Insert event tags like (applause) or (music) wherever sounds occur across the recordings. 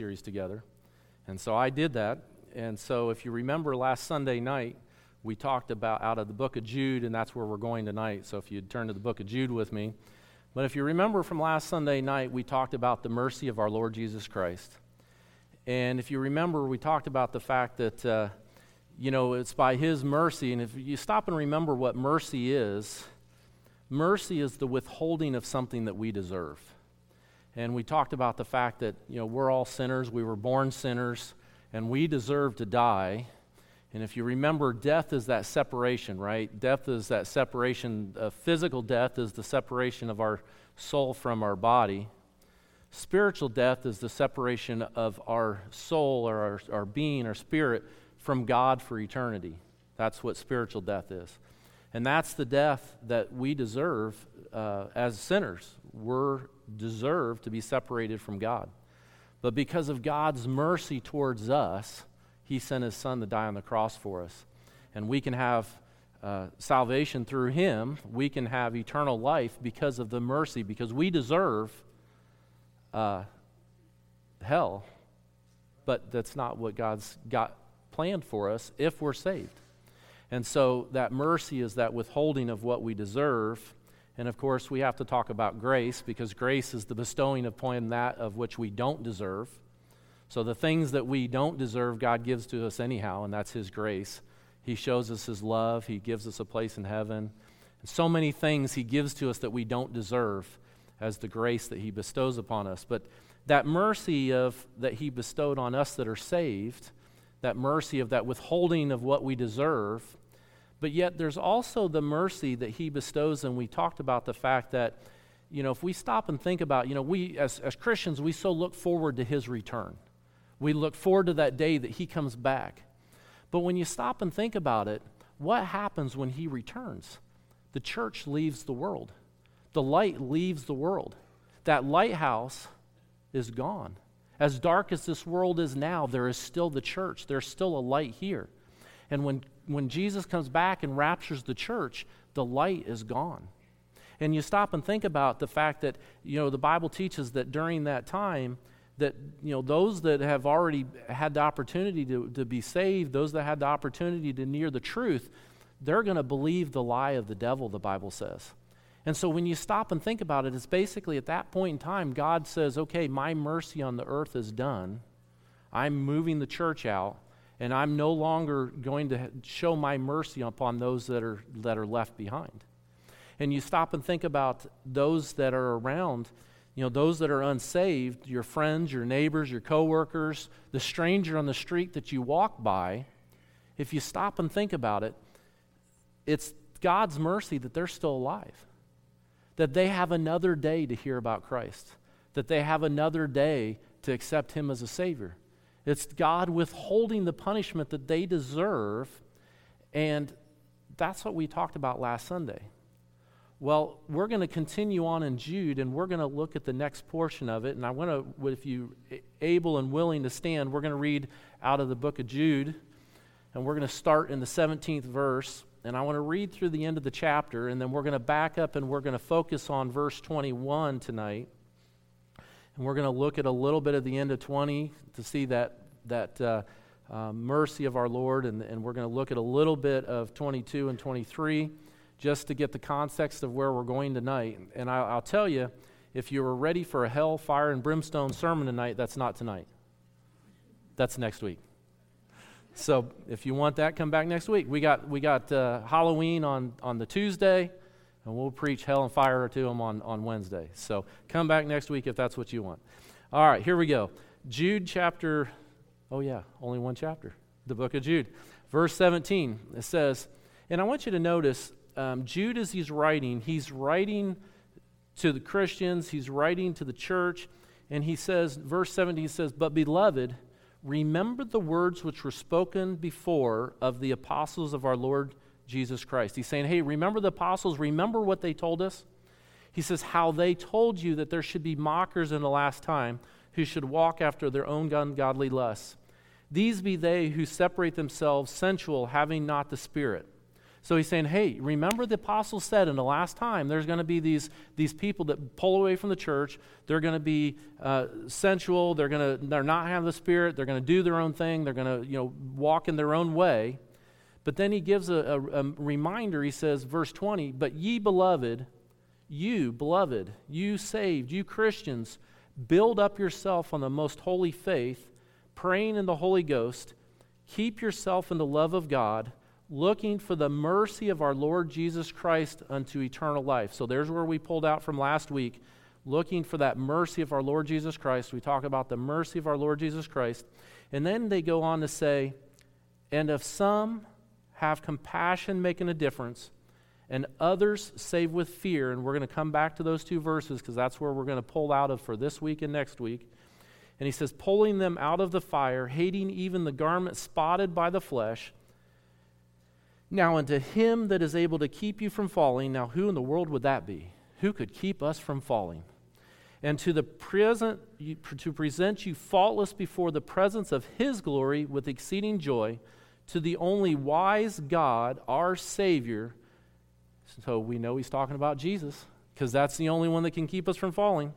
series together. And so I did that. And so if you remember last Sunday night, we talked about out of the book of Jude, and that's where we're going tonight. So if you'd turn to the book of Jude with me. But if you remember from last Sunday night, we talked about the mercy of our Lord Jesus Christ. And if you remember, we talked about the fact that, uh, you know, it's by His mercy. And if you stop and remember what mercy is, mercy is the withholding of something that we deserve. And we talked about the fact that, you know, we're all sinners. We were born sinners, and we deserve to die. And if you remember, death is that separation, right? Death is that separation. Uh, physical death is the separation of our soul from our body. Spiritual death is the separation of our soul or our, our being, our spirit, from God for eternity. That's what spiritual death is. And that's the death that we deserve uh, as sinners. We're deserve to be separated from God. But because of God's mercy towards us, He sent His Son to die on the cross for us. And we can have uh, salvation through Him. We can have eternal life because of the mercy, because we deserve uh, hell. But that's not what God's got planned for us if we're saved. And so that mercy is that withholding of what we deserve and of course, we have to talk about grace because grace is the bestowing upon that of which we don't deserve. So the things that we don't deserve, God gives to us anyhow, and that's His grace. He shows us His love, He gives us a place in heaven. And so many things He gives to us that we don't deserve as the grace that He bestows upon us. But that mercy of that He bestowed on us that are saved, that mercy of that withholding of what we deserve, but yet, there's also the mercy that He bestows, and we talked about the fact that, you know, if we stop and think about, you know, we as, as Christians, we so look forward to His return. We look forward to that day that He comes back. But when you stop and think about it, what happens when He returns? The church leaves the world, the light leaves the world. That lighthouse is gone. As dark as this world is now, there is still the church, there's still a light here. And when when Jesus comes back and raptures the church, the light is gone. And you stop and think about the fact that, you know, the Bible teaches that during that time, that, you know, those that have already had the opportunity to, to be saved, those that had the opportunity to near the truth, they're going to believe the lie of the devil, the Bible says. And so when you stop and think about it, it's basically at that point in time, God says, okay, my mercy on the earth is done. I'm moving the church out and I'm no longer going to show my mercy upon those that are, that are left behind. And you stop and think about those that are around, you know, those that are unsaved, your friends, your neighbors, your coworkers, the stranger on the street that you walk by. If you stop and think about it, it's God's mercy that they're still alive, that they have another day to hear about Christ, that they have another day to accept Him as a Savior. It's God withholding the punishment that they deserve. And that's what we talked about last Sunday. Well, we're going to continue on in Jude, and we're going to look at the next portion of it. And I want to, if you're able and willing to stand, we're going to read out of the book of Jude, and we're going to start in the 17th verse. And I want to read through the end of the chapter, and then we're going to back up and we're going to focus on verse 21 tonight. And we're going to look at a little bit of the end of 20 to see that, that uh, uh, mercy of our Lord. And, and we're going to look at a little bit of 22 and 23 just to get the context of where we're going tonight. And I, I'll tell you, if you were ready for a hell, fire, and brimstone sermon tonight, that's not tonight. That's next week. So if you want that, come back next week. We got, we got uh, Halloween on, on the Tuesday and we'll preach hell and fire to them on, on Wednesday. So come back next week if that's what you want. All right, here we go. Jude chapter, oh yeah, only one chapter, the book of Jude. Verse 17, it says, and I want you to notice um, Jude, as he's writing, he's writing to the Christians, he's writing to the church, and he says, verse 17 he says, But beloved, remember the words which were spoken before of the apostles of our Lord Jesus Christ. He's saying, hey, remember the apostles? Remember what they told us? He says, how they told you that there should be mockers in the last time who should walk after their own ungodly lusts. These be they who separate themselves sensual, having not the Spirit. So he's saying, hey, remember the apostles said in the last time there's going to be these, these people that pull away from the church. They're going to be uh, sensual. They're going to they're not have the Spirit. They're going to do their own thing. They're going to you know walk in their own way. But then he gives a, a, a reminder. He says, verse 20, But ye beloved, you, beloved, you saved, you Christians, build up yourself on the most holy faith, praying in the Holy Ghost. Keep yourself in the love of God looking for the mercy of our Lord Jesus Christ unto eternal life. So there's where we pulled out from last week, looking for that mercy of our Lord Jesus Christ. We talk about the mercy of our Lord Jesus Christ. And then they go on to say, and of some have compassion making a difference, and others save with fear, and we're going to come back to those two verses because that's where we're going to pull out of for this week and next week. And he says, pulling them out of the fire, hating even the garment spotted by the flesh, now, unto him that is able to keep you from falling, now who in the world would that be? Who could keep us from falling? And to the present, to present you faultless before the presence of his glory with exceeding joy, to the only wise God, our Savior. So we know he's talking about Jesus, because that's the only one that can keep us from falling.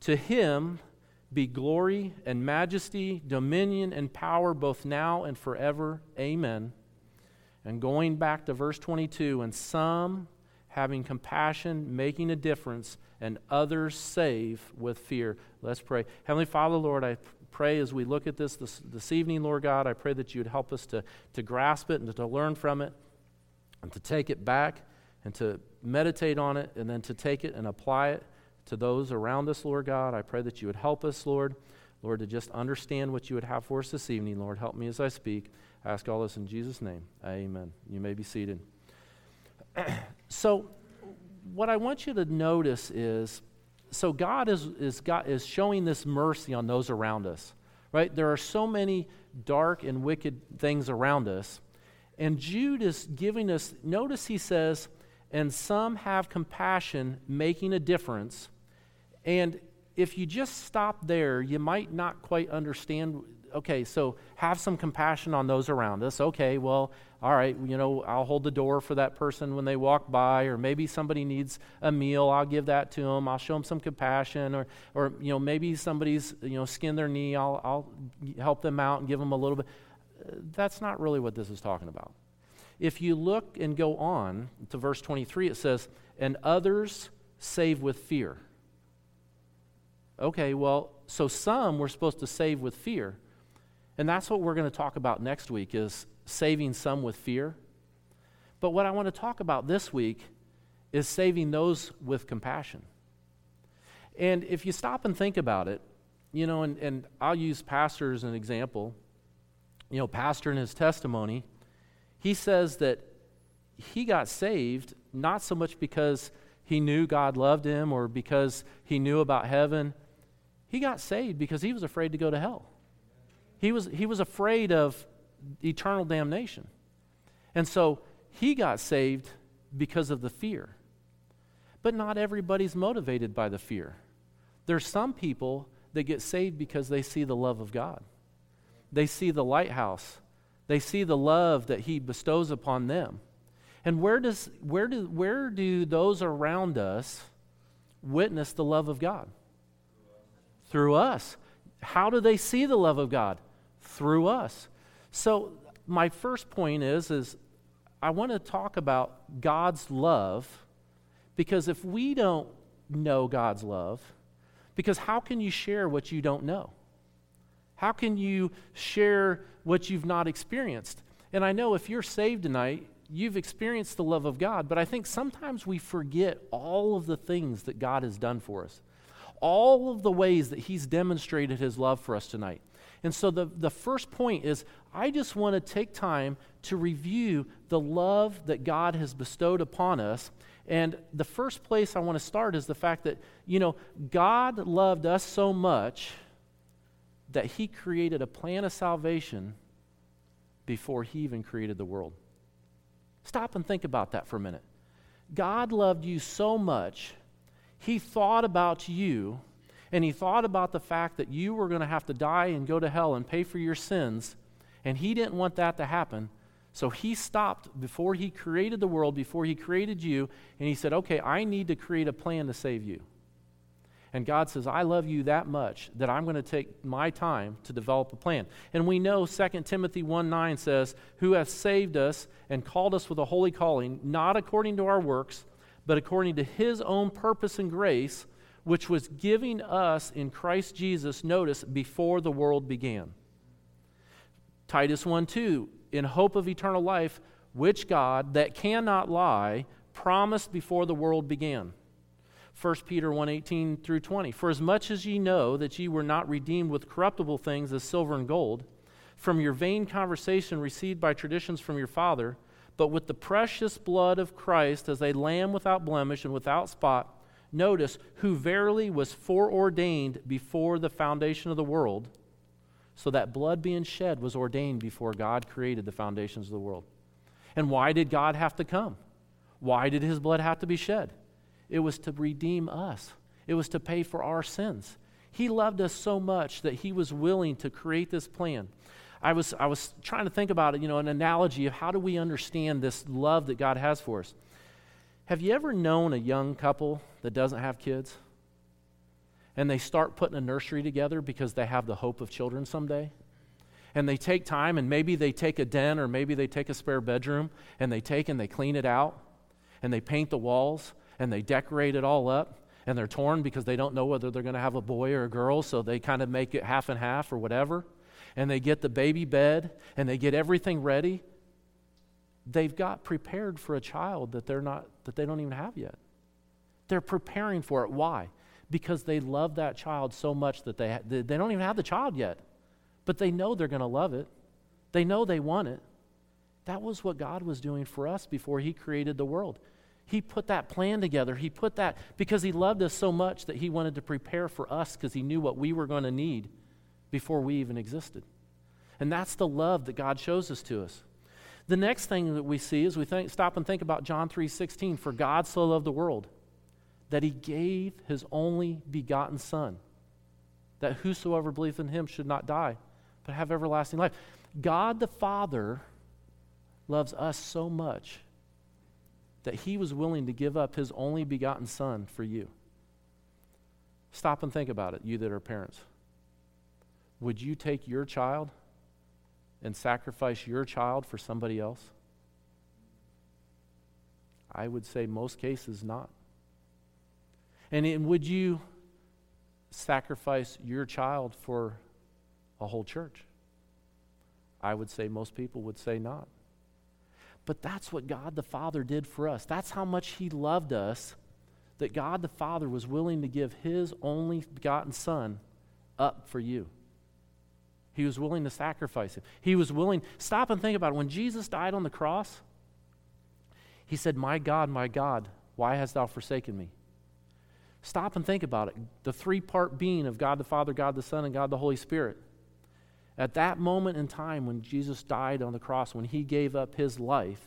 To him be glory and majesty, dominion and power, both now and forever. Amen. And going back to verse 22, and some having compassion, making a difference, and others save with fear. Let's pray. Heavenly Father, Lord, I pray as we look at this, this this, evening, Lord God, I pray that you would help us to, to grasp it and to learn from it and to take it back and to meditate on it and then to take it and apply it to those around us, Lord God. I pray that you would help us, Lord. Lord, to just understand what you would have for us this evening, Lord. Help me as I speak. I ask all this in Jesus' name. Amen. You may be seated. (clears throat) so, what I want you to notice is so God is, is, God is showing this mercy on those around us, right? There are so many dark and wicked things around us. And Jude is giving us, notice he says, and some have compassion, making a difference. And if you just stop there, you might not quite understand okay, so have some compassion on those around us. Okay, well, all right, you know, I'll hold the door for that person when they walk by, or maybe somebody needs a meal, I'll give that to them. I'll show them some compassion, or, or you know, maybe somebody's, you know, skinned their knee, I'll, I'll help them out and give them a little bit. That's not really what this is talking about. If you look and go on to verse 23, it says, and others save with fear. Okay, well, so some we're supposed to save with fear. And that's what we're going to talk about next week is saving some with fear. But what I want to talk about this week is saving those with compassion. And if you stop and think about it, you know, and, and I'll use Pastor as an example. You know, Pastor in his testimony, he says that he got saved not so much because he knew God loved him or because he knew about heaven. He got saved because he was afraid to go to hell. He was, he was afraid of eternal damnation. And so he got saved because of the fear. But not everybody's motivated by the fear. There's some people that get saved because they see the love of God. They see the lighthouse. They see the love that he bestows upon them. And where does where do where do those around us witness the love of God? Through us. How do they see the love of God? Through us. So my first point is is I want to talk about God's love because if we don't know God's love, because how can you share what you don't know? How can you share what you've not experienced? And I know if you're saved tonight, you've experienced the love of God, but I think sometimes we forget all of the things that God has done for us, all of the ways that He's demonstrated His love for us tonight. And so the, the first point is I just want to take time to review the love that God has bestowed upon us. And the first place I want to start is the fact that, you know, God loved us so much that He created a plan of salvation before He even created the world. Stop and think about that for a minute. God loved you so much, He thought about you and he thought about the fact that you were going to have to die and go to hell and pay for your sins, and he didn't want that to happen. So he stopped before he created the world, before he created you, and he said, Okay, I need to create a plan to save you. And God says, I love you that much that I'm going to take my time to develop a plan. And we know 2 Timothy 1 9 says, Who hath saved us and called us with a holy calling, not according to our works, but according to his own purpose and grace, which was giving us in Christ Jesus, notice, before the world began. Titus 1 2, in hope of eternal life, which God, that cannot lie, promised before the world began. 1 Peter 1 18 through 20. For as much as ye know that ye were not redeemed with corruptible things as silver and gold, from your vain conversation received by traditions from your father, but with the precious blood of Christ as a lamb without blemish and without spot, notice, who verily was foreordained before the foundation of the world so that blood being shed was ordained before God created the foundations of the world. And why did God have to come? Why did his blood have to be shed? It was to redeem us, it was to pay for our sins. He loved us so much that he was willing to create this plan. I was, I was trying to think about it, you know, an analogy of how do we understand this love that God has for us. Have you ever known a young couple that doesn't have kids? and they start putting a nursery together because they have the hope of children someday. And they take time, and maybe they take a den or maybe they take a spare bedroom, and they take and they clean it out, and they paint the walls, and they decorate it all up, and they're torn because they don't know whether they're going to have a boy or a girl, so they kind of make it half and half or whatever. And they get the baby bed, and they get everything ready. They've got prepared for a child that they're not that they don't even have yet. They're preparing for it. Why? because they love that child so much that they, ha- they don't even have the child yet, but they know they're going to love it. They know they want it. That was what God was doing for us before He created the world. He put that plan together. He put that because He loved us so much that He wanted to prepare for us because He knew what we were going to need before we even existed. And that's the love that God shows us to us. The next thing that we see is we think, stop and think about John 3:16. For God so loved the world that he gave his only begotten Son, that whosoever believeth in him should not die, but have everlasting life. God the Father loves us so much that he was willing to give up his only begotten Son for you. Stop and think about it, you that are parents. Would you take your child and sacrifice your child for somebody else? I would say most cases not. And would you sacrifice your child for a whole church? I would say most people would say not. But that's what God the Father did for us. That's how much He loved us, that God the Father was willing to give His only begotten Son up for you. He was willing to sacrifice Him. He was willing, stop and think about it. When Jesus died on the cross, He said, My God, my God, why hast thou forsaken me? Stop and think about it. The three part being of God the Father, God the Son, and God the Holy Spirit. At that moment in time when Jesus died on the cross, when he gave up his life,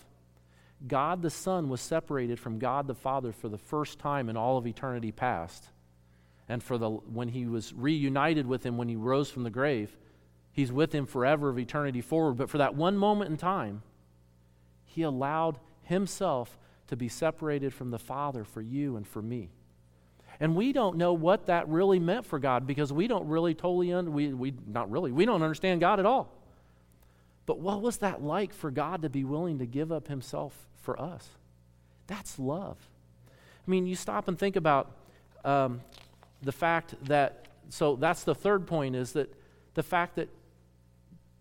God the Son was separated from God the Father for the first time in all of eternity past. And for the when he was reunited with him when he rose from the grave, he's with him forever of eternity forward. But for that one moment in time, he allowed himself to be separated from the Father for you and for me. And we don't know what that really meant for God because we don't really totally, un- we, we, not really, we don't understand God at all. But what was that like for God to be willing to give up himself for us? That's love. I mean, you stop and think about um, the fact that, so that's the third point is that the fact that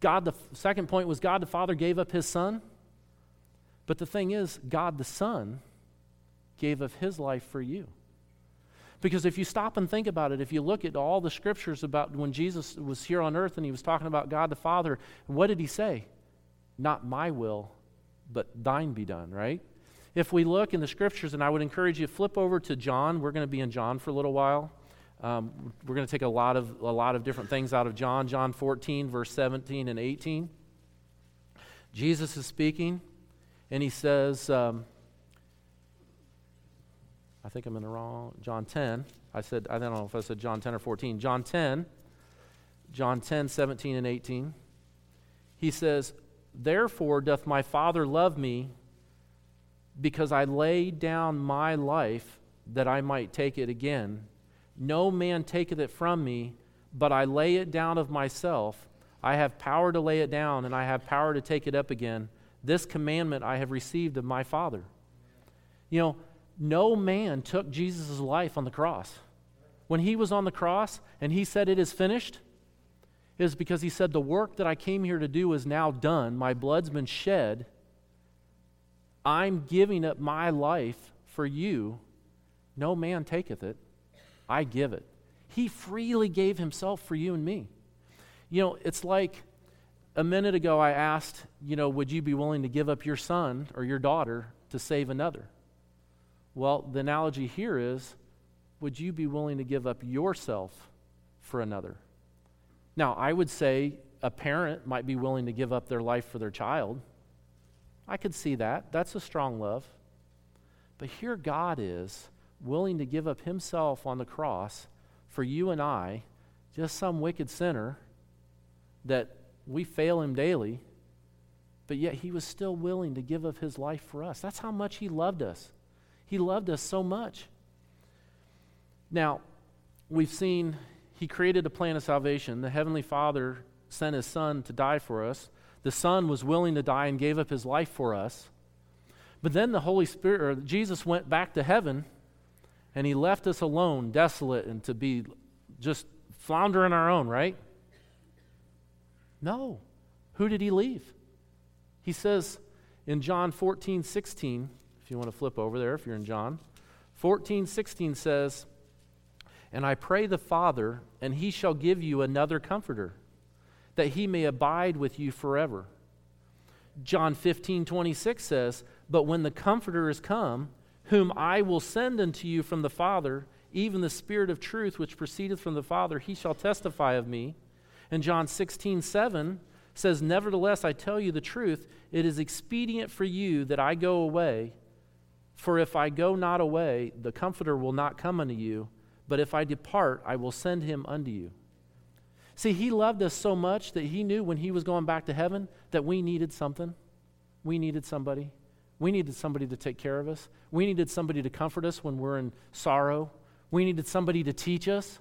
God, the second point was God the Father gave up his Son. But the thing is, God the Son gave up his life for you. Because if you stop and think about it, if you look at all the scriptures about when Jesus was here on earth and he was talking about God the Father, what did he say? Not my will, but thine be done, right? If we look in the scriptures, and I would encourage you to flip over to John, we're going to be in John for a little while. Um, we're going to take a lot of a lot of different things out of John, John 14, verse 17 and 18. Jesus is speaking, and he says, um, I think I'm in the wrong, John 10. I said, I don't know if I said John 10 or 14. John 10, John 10, 17 and 18. He says, Therefore doth my Father love me, because I lay down my life that I might take it again. No man taketh it from me, but I lay it down of myself. I have power to lay it down, and I have power to take it up again. This commandment I have received of my Father. You know, no man took Jesus' life on the cross. When he was on the cross and he said, It is finished, is because he said, The work that I came here to do is now done. My blood's been shed. I'm giving up my life for you. No man taketh it, I give it. He freely gave himself for you and me. You know, it's like a minute ago I asked, you know, would you be willing to give up your son or your daughter to save another? Well, the analogy here is would you be willing to give up yourself for another? Now, I would say a parent might be willing to give up their life for their child. I could see that. That's a strong love. But here God is willing to give up himself on the cross for you and I, just some wicked sinner that we fail him daily, but yet he was still willing to give up his life for us. That's how much he loved us. He loved us so much. Now, we've seen he created a plan of salvation. The Heavenly Father sent His Son to die for us. The Son was willing to die and gave up His life for us. But then the Holy Spirit, or Jesus went back to heaven and He left us alone, desolate, and to be just floundering our own, right? No. Who did He leave? He says in John 14, 16, if you want to flip over there, if you're in John, 14, 16 says, and I pray the Father, and he shall give you another comforter, that he may abide with you forever. John 15, 26 says, But when the Comforter is come, whom I will send unto you from the Father, even the Spirit of truth which proceedeth from the Father, he shall testify of me. And John 16, 7 says, Nevertheless, I tell you the truth, it is expedient for you that I go away. For if I go not away, the Comforter will not come unto you. But if I depart, I will send him unto you. See, he loved us so much that he knew when he was going back to heaven that we needed something. We needed somebody. We needed somebody to take care of us. We needed somebody to comfort us when we're in sorrow. We needed somebody to teach us.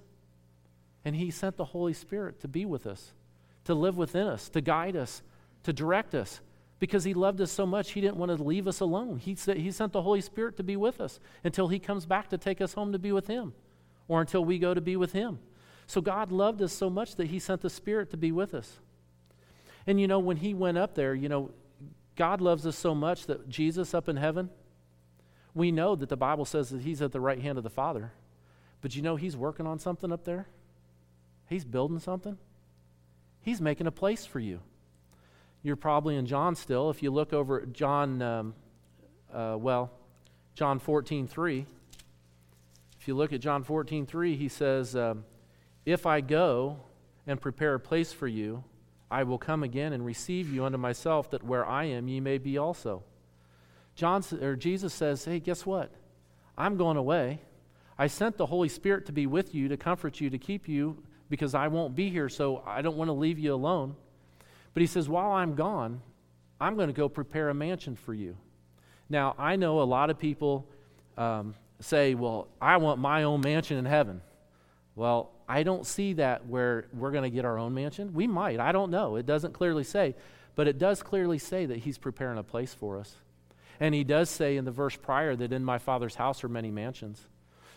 And he sent the Holy Spirit to be with us, to live within us, to guide us, to direct us. Because he loved us so much, he didn't want to leave us alone. He, said, he sent the Holy Spirit to be with us until he comes back to take us home to be with him or until we go to be with Him. So God loved us so much that He sent the Spirit to be with us. And you know, when He went up there, you know, God loves us so much that Jesus up in heaven, we know that the Bible says that He's at the right hand of the Father. But you know, He's working on something up there? He's building something. He's making a place for you. You're probably in John still. If you look over at John, um, uh, well, John 14, 3. If you look at John 14, 3, he says, um, If I go and prepare a place for you, I will come again and receive you unto myself, that where I am, ye may be also. John, or Jesus says, Hey, guess what? I'm going away. I sent the Holy Spirit to be with you, to comfort you, to keep you, because I won't be here, so I don't want to leave you alone. But he says, While I'm gone, I'm going to go prepare a mansion for you. Now, I know a lot of people um, say, well, I want my own mansion in heaven. Well, I don't see that where we're going to get our own mansion. We might. I don't know. It doesn't clearly say. But it does clearly say that He's preparing a place for us. And He does say in the verse prior that in my Father's house are many mansions.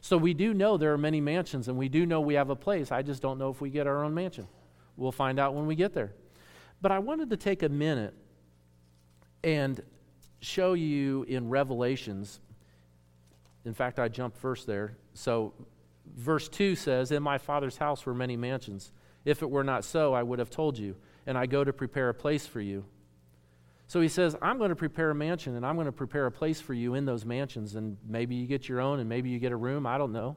So we do know there are many mansions, and we do know we have a place. I just don't know if we get our own mansion. We'll find out when we get there. But I wanted to take a minute and show you in Revelations in fact, I jumped first there. So, verse 2 says, In my Father's house were many mansions. If it were not so, I would have told you, and I go to prepare a place for you. So he says, I'm going to prepare a mansion, and I'm going to prepare a place for you in those mansions. And maybe you get your own, and maybe you get a room. I don't know.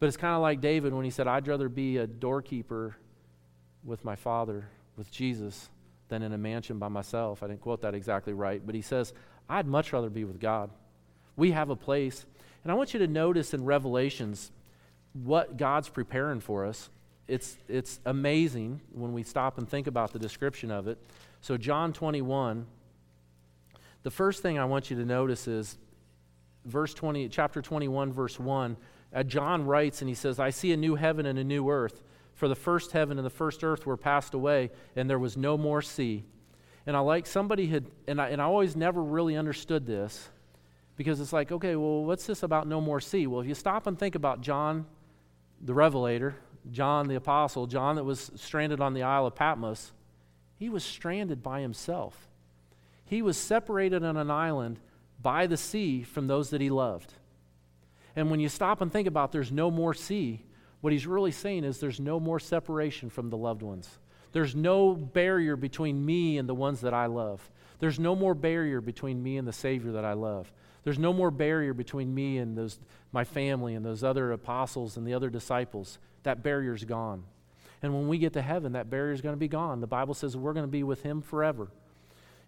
But it's kind of like David when he said, I'd rather be a doorkeeper with my father, with Jesus, than in a mansion by myself. I didn't quote that exactly right, but he says, I'd much rather be with God. We have a place and I want you to notice in Revelations what God's preparing for us. it's, it's amazing when we stop and think about the description of it. So, John 21, the first thing I want you to notice is verse 20, chapter 21, verse 1. Uh, John writes and he says, I see a new heaven and a new earth. For the first heaven and the first earth were passed away, and there was no more sea. And I like somebody had, and I, and I always never really understood this because it's like, okay, well, what's this about no more sea? Well, if you stop and think about John the Revelator, John the Apostle, John that was stranded on the Isle of Patmos, he was stranded by himself. He was separated on an island by the sea from those that he loved. And when you stop and think about there's no more sea, what he's really saying is there's no more separation from the loved ones. There's no barrier between me and the ones that I love. There's no more barrier between me and the Savior that I love. There's no more barrier between me and those, my family and those other apostles and the other disciples. That barrier's gone. And when we get to heaven, that barrier is going to be gone. The Bible says we're going to be with Him forever.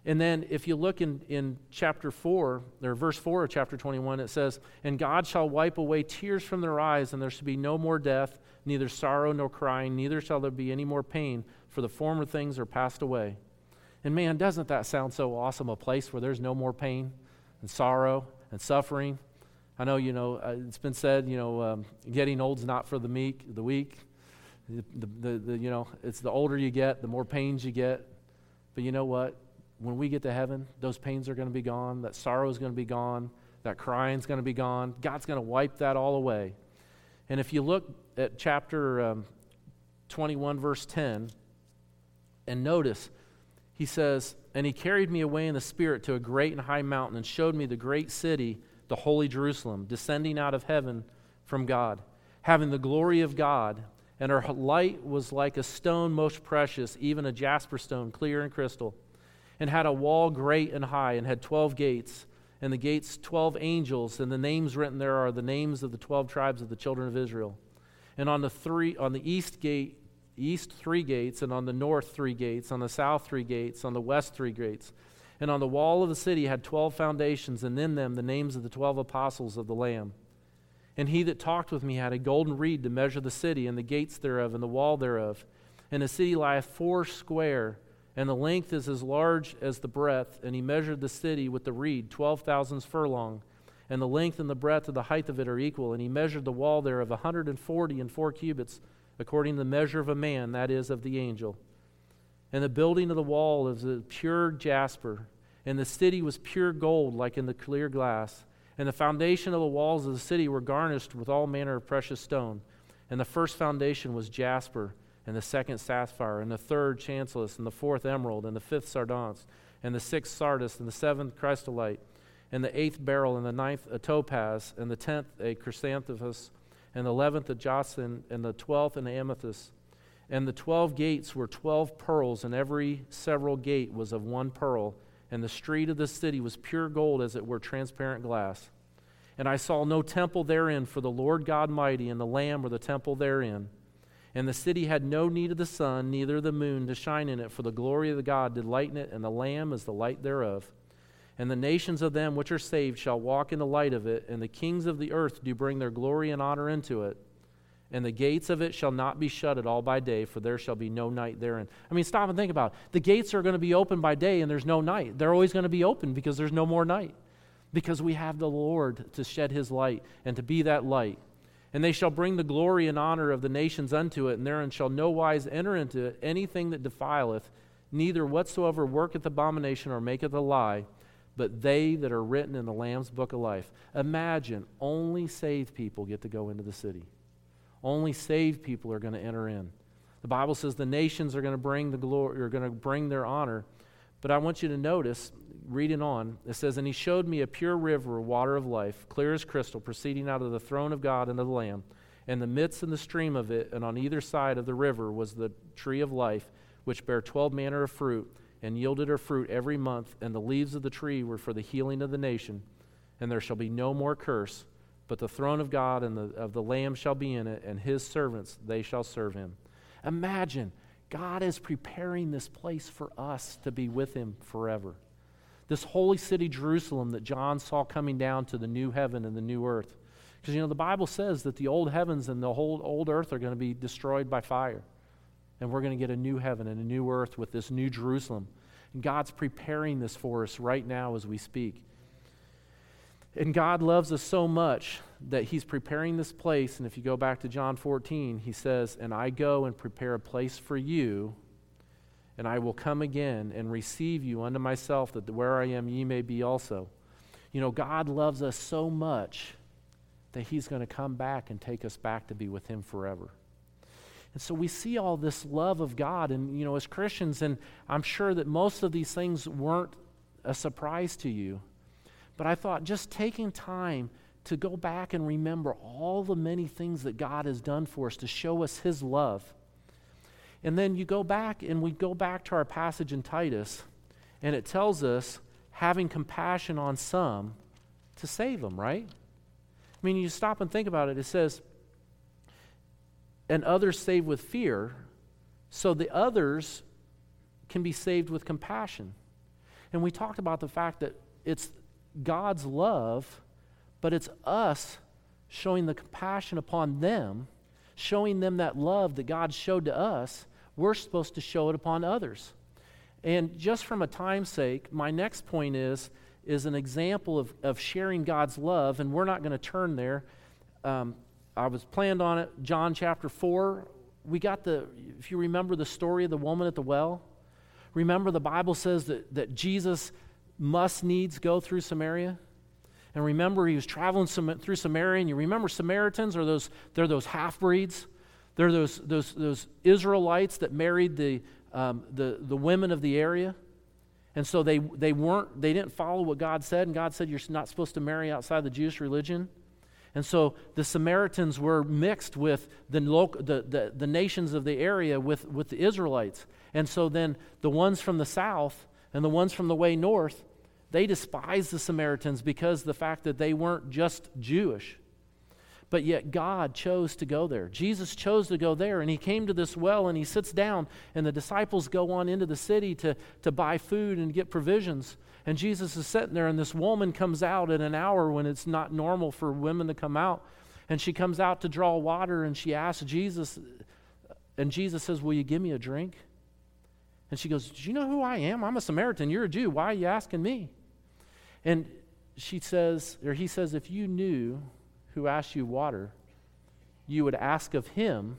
And then if you look in, in chapter 4, or verse 4 of chapter 21, it says, And God shall wipe away tears from their eyes, and there shall be no more death, neither sorrow nor crying, neither shall there be any more pain, for the former things are passed away. And man, doesn't that sound so awesome, a place where there's no more pain and sorrow and suffering? I know, you know, uh, it's been said, you know, um, getting old's not for the meek, the weak. The, the, the, you know, it's the older you get, the more pains you get. But you know what? when we get to heaven, those pains are going to be gone, that sorrow is going to be gone, that crying is going to be gone. God's going to wipe that all away. And if you look at chapter um, 21, verse 10, and notice, he says, And he carried me away in the Spirit to a great and high mountain and showed me the great city, the holy Jerusalem, descending out of heaven from God, having the glory of God. And her light was like a stone most precious, even a jasper stone, clear and crystal and had a wall great and high, and had 12 gates, and the gates 12 angels, and the names written there are the names of the 12 tribes of the children of Israel. And on the three on the east gate east three gates, and on the north three gates, on the south three gates, on the west three gates. And on the wall of the city had 12 foundations, and in them the names of the 12 apostles of the Lamb. And he that talked with me had a golden reed to measure the city, and the gates thereof, and the wall thereof. And the city lieth four square and the length is as large as the breadth. And he measured the city with the reed, 12,000 furlong. And the length and the breadth of the height of it are equal. And he measured the wall thereof a 140 and four cubits, according to the measure of a man, that is, of the angel. And the building of the wall is a pure jasper. And the city was pure gold, like in the clear glass. And the foundation of the walls of the city were garnished with all manner of precious stone. And the first foundation was jasper and the second sapphire, and the third chancelus, and the fourth emerald, and the fifth sardonyx, and the sixth sardis, and the seventh chrysolite, and the eighth beryl, and the ninth a topaz, and the tenth a chrysanthemum, and the eleventh a jacinth, and the twelfth an amethyst. And the twelve gates were twelve pearls, and every several gate was of one pearl. And the street of the city was pure gold, as it were transparent glass. And I saw no temple therein, for the Lord God mighty and the Lamb were the temple therein. And the city had no need of the sun, neither of the moon to shine in it, for the glory of the God did lighten it, and the Lamb is the light thereof. And the nations of them which are saved shall walk in the light of it, and the kings of the earth do bring their glory and honor into it. And the gates of it shall not be shut at all by day, for there shall be no night therein. I mean, stop and think about it. The gates are going to be open by day, and there's no night. They're always going to be open because there's no more night. Because we have the Lord to shed his light and to be that light. And they shall bring the glory and honor of the nations unto it, and therein shall no wise enter into it anything that defileth, neither whatsoever worketh abomination or maketh a lie, but they that are written in the Lamb's book of life. Imagine only saved people get to go into the city. Only saved people are going to enter in. The Bible says the nations are going to bring the glory, are going to bring their honor. But I want you to notice reading on, it says, And he showed me a pure river of water of life, clear as crystal, proceeding out of the throne of God and of the Lamb. And the midst and the stream of it, and on either side of the river, was the tree of life, which bare twelve manner of fruit, and yielded her fruit every month. And the leaves of the tree were for the healing of the nation. And there shall be no more curse, but the throne of God and the, of the Lamb shall be in it, and his servants, they shall serve him. Imagine, God is preparing this place for us to be with him forever this holy city, Jerusalem, that John saw coming down to the new heaven and the new earth. Because, you know, the Bible says that the old heavens and the whole old earth are going to be destroyed by fire. And we're going to get a new heaven and a new earth with this new Jerusalem. And God's preparing this for us right now as we speak. And God loves us so much that He's preparing this place. And if you go back to John 14, He says, And I go and prepare a place for you, and I will come again and receive you unto myself, that where I am, ye may be also. You know, God loves us so much that He's going to come back and take us back to be with Him forever. And so we see all this love of God, and, you know, as Christians, and I'm sure that most of these things weren't a surprise to you. But I thought just taking time to go back and remember all the many things that God has done for us to show us His love. And then you go back and we go back to our passage in Titus, and it tells us having compassion on some to save them, right? I mean, you stop and think about it. It says, and others saved with fear, so the others can be saved with compassion. And we talked about the fact that it's God's love, but it's us showing the compassion upon them, showing them that love that God showed to us. We're supposed to show it upon others. And just from a time sake, my next point is is an example of, of sharing God's love, and we're not going to turn there. Um, I was planned on it. John chapter 4. We got the, if you remember the story of the woman at the well, remember the Bible says that, that Jesus must needs go through Samaria? And remember, he was traveling through Samaria, and you remember Samaritans are those, they're those half breeds. They're those, those, those Israelites that married the, um, the, the women of the area. And so they, they weren't, they didn't follow what God said, and God said you're not supposed to marry outside the Jewish religion. And so the Samaritans were mixed with the, the, the, the nations of the area with, with the Israelites. And so then the ones from the south and the ones from the way north, they despised the Samaritans because the fact that they weren't just Jewish. But yet God chose to go there. Jesus chose to go there, and he came to this well and he sits down, and the disciples go on into the city to, to buy food and get provisions. And Jesus is sitting there, and this woman comes out at an hour when it's not normal for women to come out. And she comes out to draw water, and she asks Jesus, and Jesus says, Will you give me a drink? And she goes, Do you know who I am? I'm a Samaritan. You're a Jew. Why are you asking me? And she says, or he says, if you knew who asked you water, you would ask of him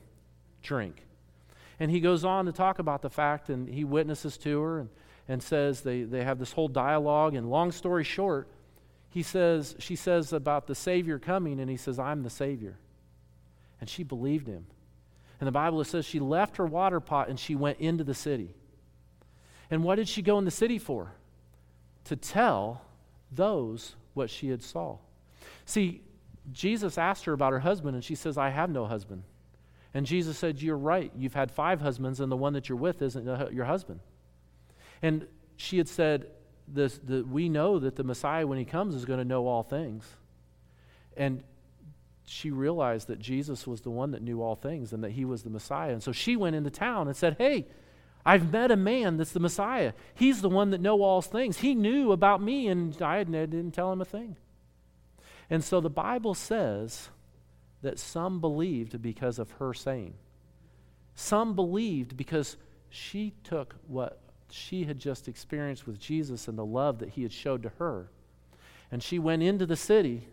drink. And he goes on to talk about the fact, and he witnesses to her and, and says they, they have this whole dialogue. And long story short, he says, she says about the Savior coming, and he says, I'm the Savior. And she believed him. And the Bible says she left her water pot and she went into the city. And what did she go in the city for? To tell those what she had saw. See, Jesus asked her about her husband, and she says, I have no husband. And Jesus said, You're right. You've had five husbands, and the one that you're with isn't uh, your husband. And she had said, this, the, We know that the Messiah, when he comes, is going to know all things. And she realized that Jesus was the one that knew all things and that he was the Messiah. And so she went into town and said, Hey, I've met a man that's the Messiah. He's the one that know all things. He knew about me, and I didn't tell him a thing. And so the Bible says that some believed because of her saying. Some believed because she took what she had just experienced with Jesus and the love that he had showed to her. And she went into the city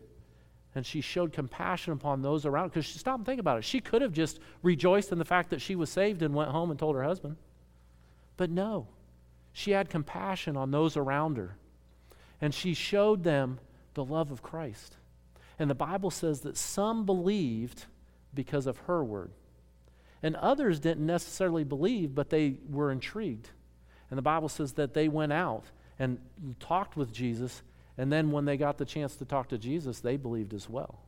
and she showed compassion upon those around because she stopped and think about it. She could have just rejoiced in the fact that she was saved and went home and told her husband. But no, she had compassion on those around her. And she showed them the love of Christ. And the Bible says that some believed because of her word. And others didn't necessarily believe, but they were intrigued. And the Bible says that they went out and talked with Jesus. And then when they got the chance to talk to Jesus, they believed as well.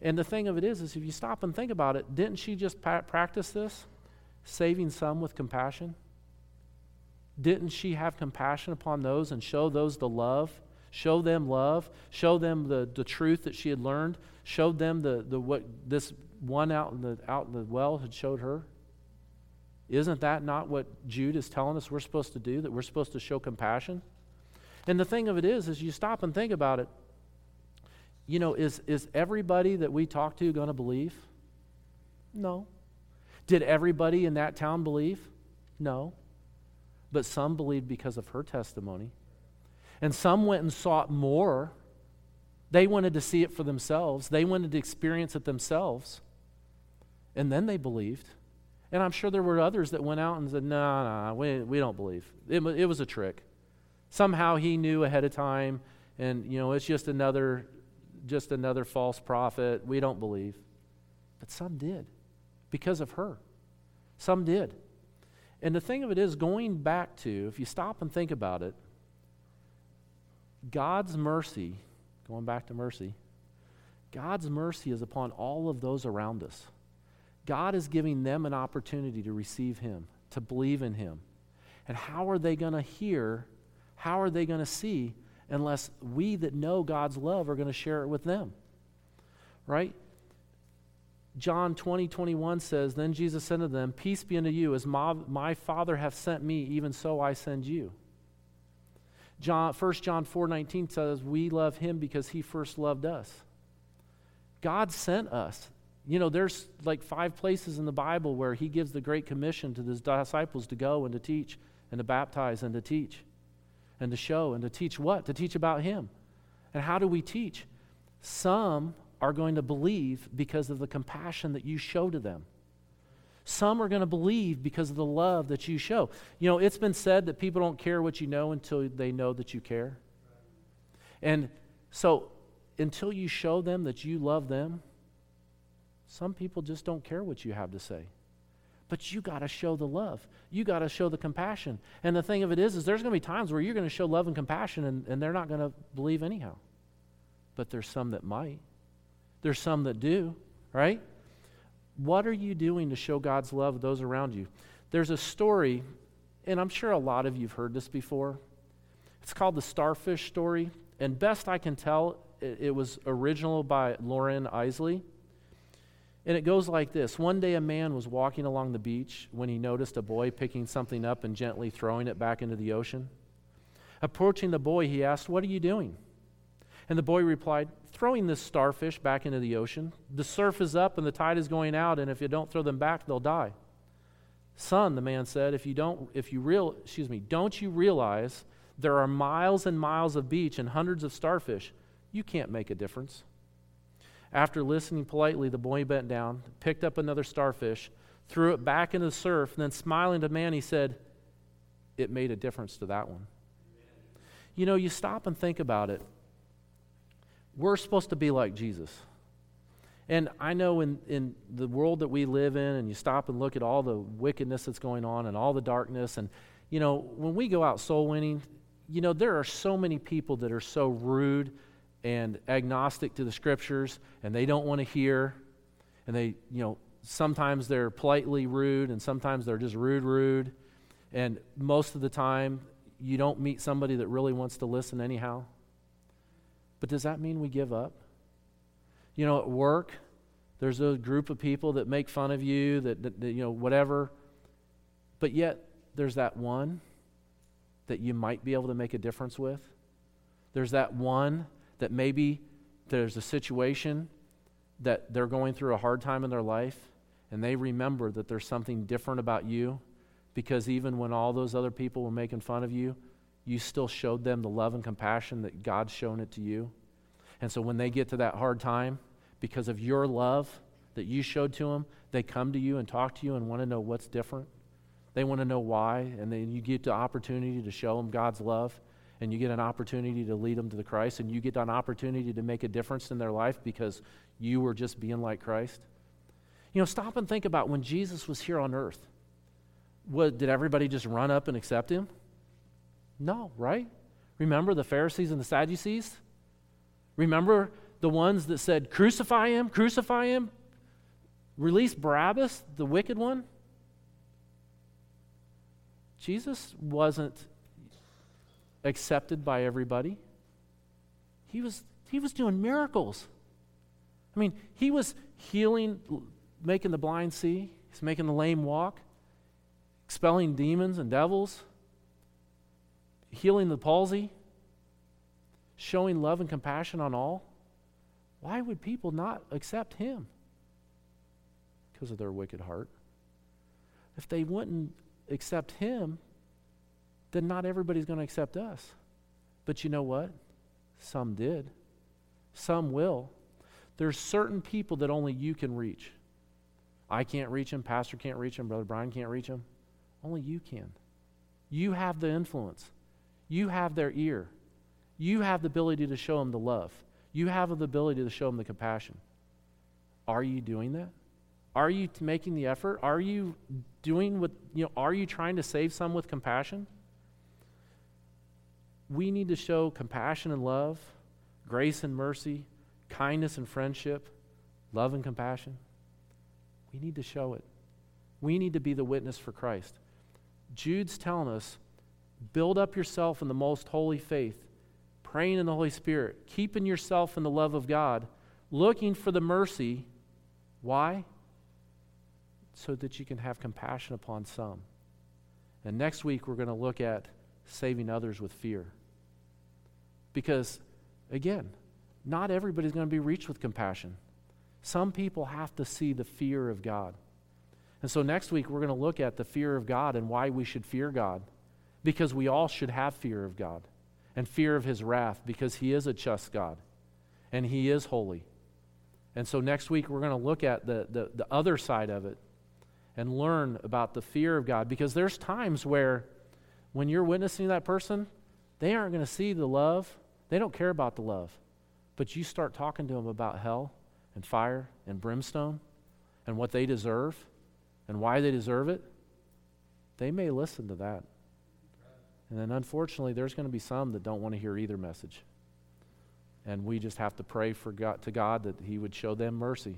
And the thing of it is, is if you stop and think about it, didn't she just pa- practice this? Saving some with compassion? didn't she have compassion upon those and show those the love? Show them love, show them the, the truth that she had learned, showed them the, the what this one out in the out in the well had showed her. Isn't that not what Jude is telling us we're supposed to do? That we're supposed to show compassion? And the thing of it is, is you stop and think about it. you know, is, is everybody that we talk to going to believe? No. Did everybody in that town believe? No. But some believed because of her testimony. And some went and sought more. They wanted to see it for themselves, they wanted to experience it themselves. And then they believed. And I'm sure there were others that went out and said, no, no, we, we don't believe. It, it was a trick. Somehow he knew ahead of time, and, you know, it's just another, just another false prophet. We don't believe. But some did because of her. Some did. And the thing of it is, going back to, if you stop and think about it, God's mercy, going back to mercy, God's mercy is upon all of those around us. God is giving them an opportunity to receive Him, to believe in Him. And how are they going to hear? How are they going to see unless we that know God's love are going to share it with them? Right? John 20, 21 says, Then Jesus said to them, Peace be unto you, as my, my Father hath sent me, even so I send you. John, 1 John 4, 19 says, We love him because he first loved us. God sent us. You know, there's like five places in the Bible where he gives the Great Commission to his disciples to go and to teach and to baptize and to teach and to show and to teach what? To teach about him. And how do we teach? Some are going to believe because of the compassion that you show to them. Some are going to believe because of the love that you show. You know, it's been said that people don't care what you know until they know that you care. And so, until you show them that you love them, some people just don't care what you have to say. But you got to show the love. You got to show the compassion. And the thing of it is, is there's going to be times where you're going to show love and compassion and, and they're not going to believe anyhow. But there's some that might. There's some that do, right? What are you doing to show God's love to those around you? There's a story, and I'm sure a lot of you've heard this before. It's called the Starfish Story, and best I can tell, it, it was original by Loren Eiseley. And it goes like this One day, a man was walking along the beach when he noticed a boy picking something up and gently throwing it back into the ocean. Approaching the boy, he asked, What are you doing? And the boy replied, Throwing this starfish back into the ocean. The surf is up and the tide is going out, and if you don't throw them back, they'll die. Son, the man said, if you don't, if you real, excuse me, don't you realize there are miles and miles of beach and hundreds of starfish? You can't make a difference. After listening politely, the boy bent down, picked up another starfish, threw it back into the surf, and then smiling to man, he said, It made a difference to that one. You know, you stop and think about it. We're supposed to be like Jesus. And I know in, in the world that we live in, and you stop and look at all the wickedness that's going on and all the darkness, and, you know, when we go out soul winning, you know, there are so many people that are so rude and agnostic to the scriptures, and they don't want to hear, and they, you know, sometimes they're politely rude, and sometimes they're just rude, rude. And most of the time, you don't meet somebody that really wants to listen anyhow. But does that mean we give up? You know, at work, there's a group of people that make fun of you, that, that, that, you know, whatever. But yet, there's that one that you might be able to make a difference with. There's that one that maybe there's a situation that they're going through a hard time in their life, and they remember that there's something different about you because even when all those other people were making fun of you, you still showed them the love and compassion that God's shown it to you. And so when they get to that hard time, because of your love that you showed to them, they come to you and talk to you and want to know what's different. They want to know why, and then you get the opportunity to show them God's love, and you get an opportunity to lead them to the Christ, and you get an opportunity to make a difference in their life because you were just being like Christ. You know, stop and think about when Jesus was here on earth. What, did everybody just run up and accept him? No, right? Remember the Pharisees and the Sadducees? Remember the ones that said, Crucify him, crucify him, release Barabbas, the wicked one? Jesus wasn't accepted by everybody. He was, he was doing miracles. I mean, he was healing, making the blind see, he's making the lame walk, expelling demons and devils healing the palsy, showing love and compassion on all. Why would people not accept him? Because of their wicked heart. If they wouldn't accept him, then not everybody's going to accept us. But you know what? Some did. Some will. There's certain people that only you can reach. I can't reach them, Pastor can't reach them, Brother Brian can't reach them. Only you can. You have the influence. You have their ear. You have the ability to show them the love. You have the ability to show them the compassion. Are you doing that? Are you making the effort? Are you doing what, you know, are you trying to save some with compassion? We need to show compassion and love, grace and mercy, kindness and friendship, love and compassion. We need to show it. We need to be the witness for Christ. Jude's telling us build up yourself in the most holy faith, praying in the Holy Spirit, keeping yourself in the love of God, looking for the mercy. Why? So that you can have compassion upon some. And next week, we're going to look at saving others with fear. Because, again, not everybody's going to be reached with compassion. Some people have to see the fear of God. And so next week, we're going to look at the fear of God and why we should fear God. Because we all should have fear of God and fear of his wrath because he is a just God and he is holy. And so next week, we're going to look at the, the, the other side of it and learn about the fear of God because there's times where when you're witnessing that person, they aren't going to see the love. They don't care about the love. But you start talking to them about hell and fire and brimstone and what they deserve and why they deserve it, they may listen to that. And then unfortunately, there's going to be some that don't want to hear either message. And we just have to pray for God, to God that He would show them mercy.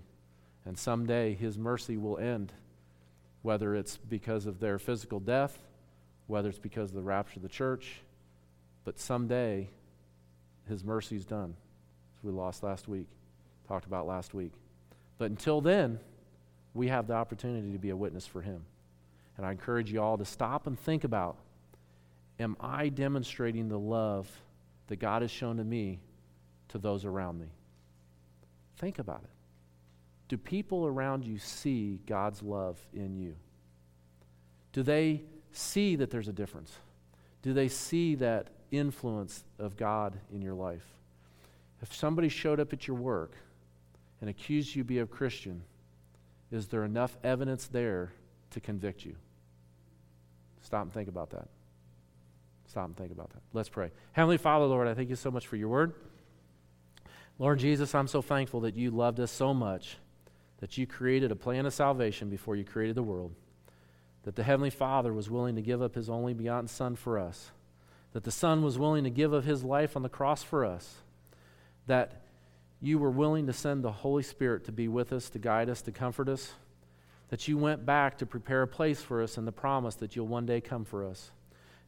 And someday His mercy will end, whether it's because of their physical death, whether it's because of the rapture of the church. But someday His mercy's done, as we lost last week talked about last week. But until then, we have the opportunity to be a witness for Him. And I encourage you all to stop and think about Am I demonstrating the love that God has shown to me to those around me? Think about it. Do people around you see God's love in you? Do they see that there's a difference? Do they see that influence of God in your life? If somebody showed up at your work and accused you be a Christian, is there enough evidence there to convict you? Stop and think about that. Stop and think about that. Let's pray. Heavenly Father, Lord, I thank you so much for your word. Lord Jesus, I'm so thankful that you loved us so much that you created a plan of salvation before you created the world. That the Heavenly Father was willing to give up his only begotten Son for us. That the Son was willing to give of his life on the cross for us. That you were willing to send the Holy Spirit to be with us, to guide us, to comfort us, that you went back to prepare a place for us and the promise that you'll one day come for us.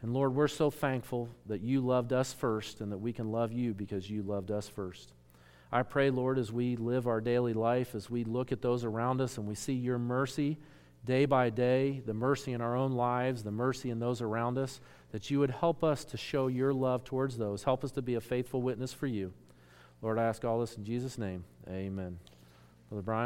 And Lord, we're so thankful that you loved us first and that we can love you because you loved us first. I pray, Lord, as we live our daily life, as we look at those around us and we see your mercy day by day, the mercy in our own lives, the mercy in those around us, that you would help us to show your love towards those. Help us to be a faithful witness for you. Lord, I ask all this in Jesus' name. Amen. Brother Brian.